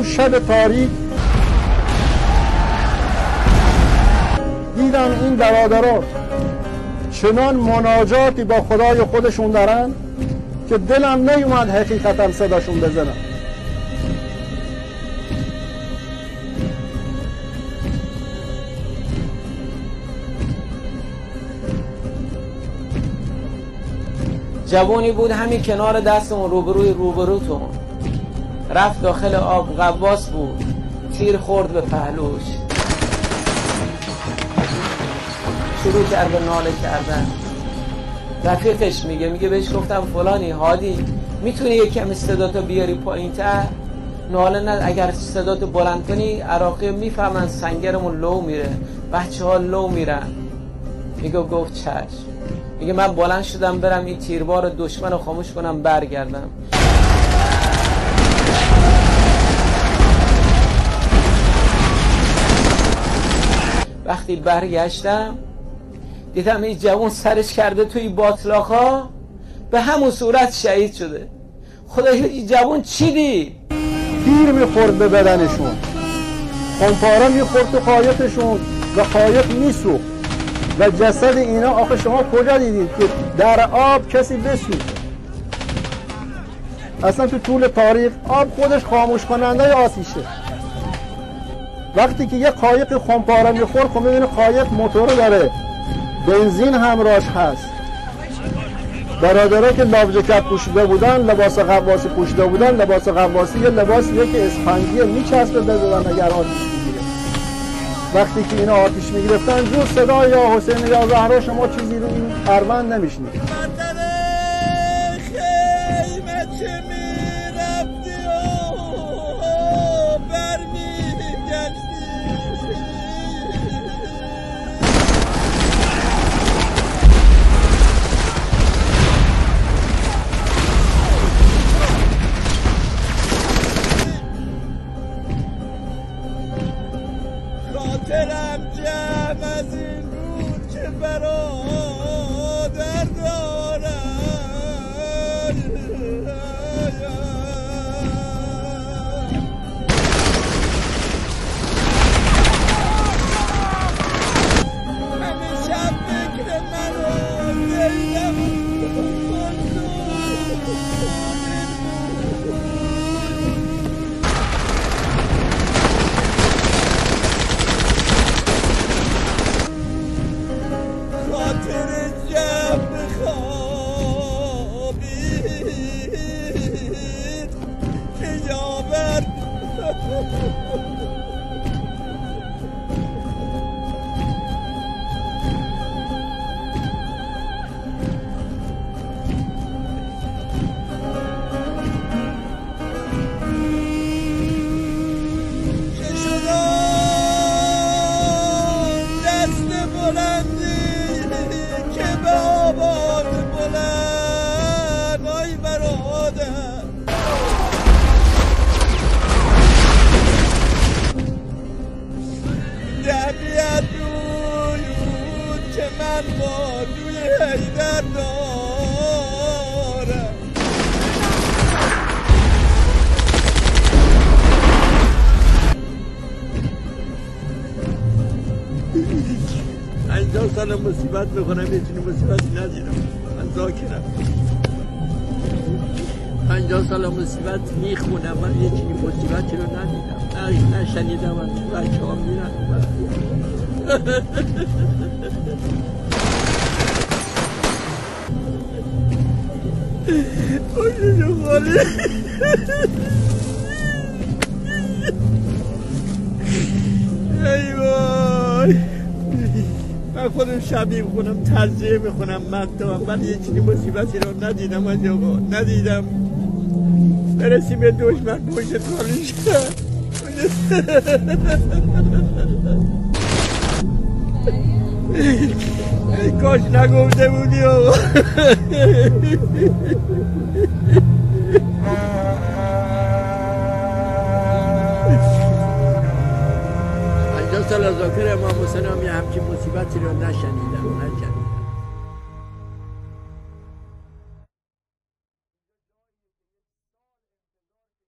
اون شب تاریک. دیدم این برادرها چنان مناجاتی با خدای خودشون دارن که دلم نیومد حقیقتا صداشون بزنم. جوانی بود همین کنار دستمون روبروی روبروتون. رفت داخل آب غواص بود. تیر خورد به پهلوش. شروع کرد به ناله کردن. رفیقش میگه میگه بهش گفتم فلانی هادی می‌تونی یک کمی صداتو بیاری پایین تر؟ ناله نه اگر صداتو بلند کنی عراقی می‌فهمن سنگرمون لو میره. بچه ها لو میرن. میگه گفت چشم. میگه من بلند شدم برم این تیربار دشمن رو خاموش کنم برگردم. وقتی برگشتم دیدم این جوان سرش کرده توی باطلاق ها به همون صورت شهید شده. خدا این جوان چی دید؟ تیر می‌خورد به بدنشون. خمپاره می‌خورد تو قایقشون و قایق میسوخت. و جسد اینا آخه شما کجا دیدید که در آب کسی بسوخت؟ اصلا تو طول تاریخ آب خودش خاموش کننده آتیشه. وقتی که یه قایق خمپاره میخور خب می‌بینه قایق موتور داره. بنزین همراش هست. برادرها که لاوجکت پوشیده بودن لباس غواصی پوشیده بودن لباس غواصی یه لباسیه که اسفنگیه میچسبه به بدن اگر آتیش می‌گیره وقتی که اینا آتیش می‌گرفتن جور صدا یا حسین یا زهرا شما چیزی رو این پروند نمیشنید خاطرم جمع از این بود که برادر من با دوی حیدر دارم پنجاه سال مصیبت می‌کنم یه چنین مصیبتی ندیدم. من ذاکرم. پنجاه سال مصیبت می‌خونم من یه چنین مصیبتی رو ندیدم. نشنیدم از بچه ها خوششو خالی ای وای. من خودم شبیه می‌خونم تزیه می‌خونم مدام. من یه چنین مصیبتی رو ندیدم از آقا. ندیدم. برسیم به دشمن پشت خالی شد ای کاش نگفته بودی آقا. پنجاه سال از ذاکر امام حسین هم یه همچین مصیبتی رو نشنیدم نشنیدم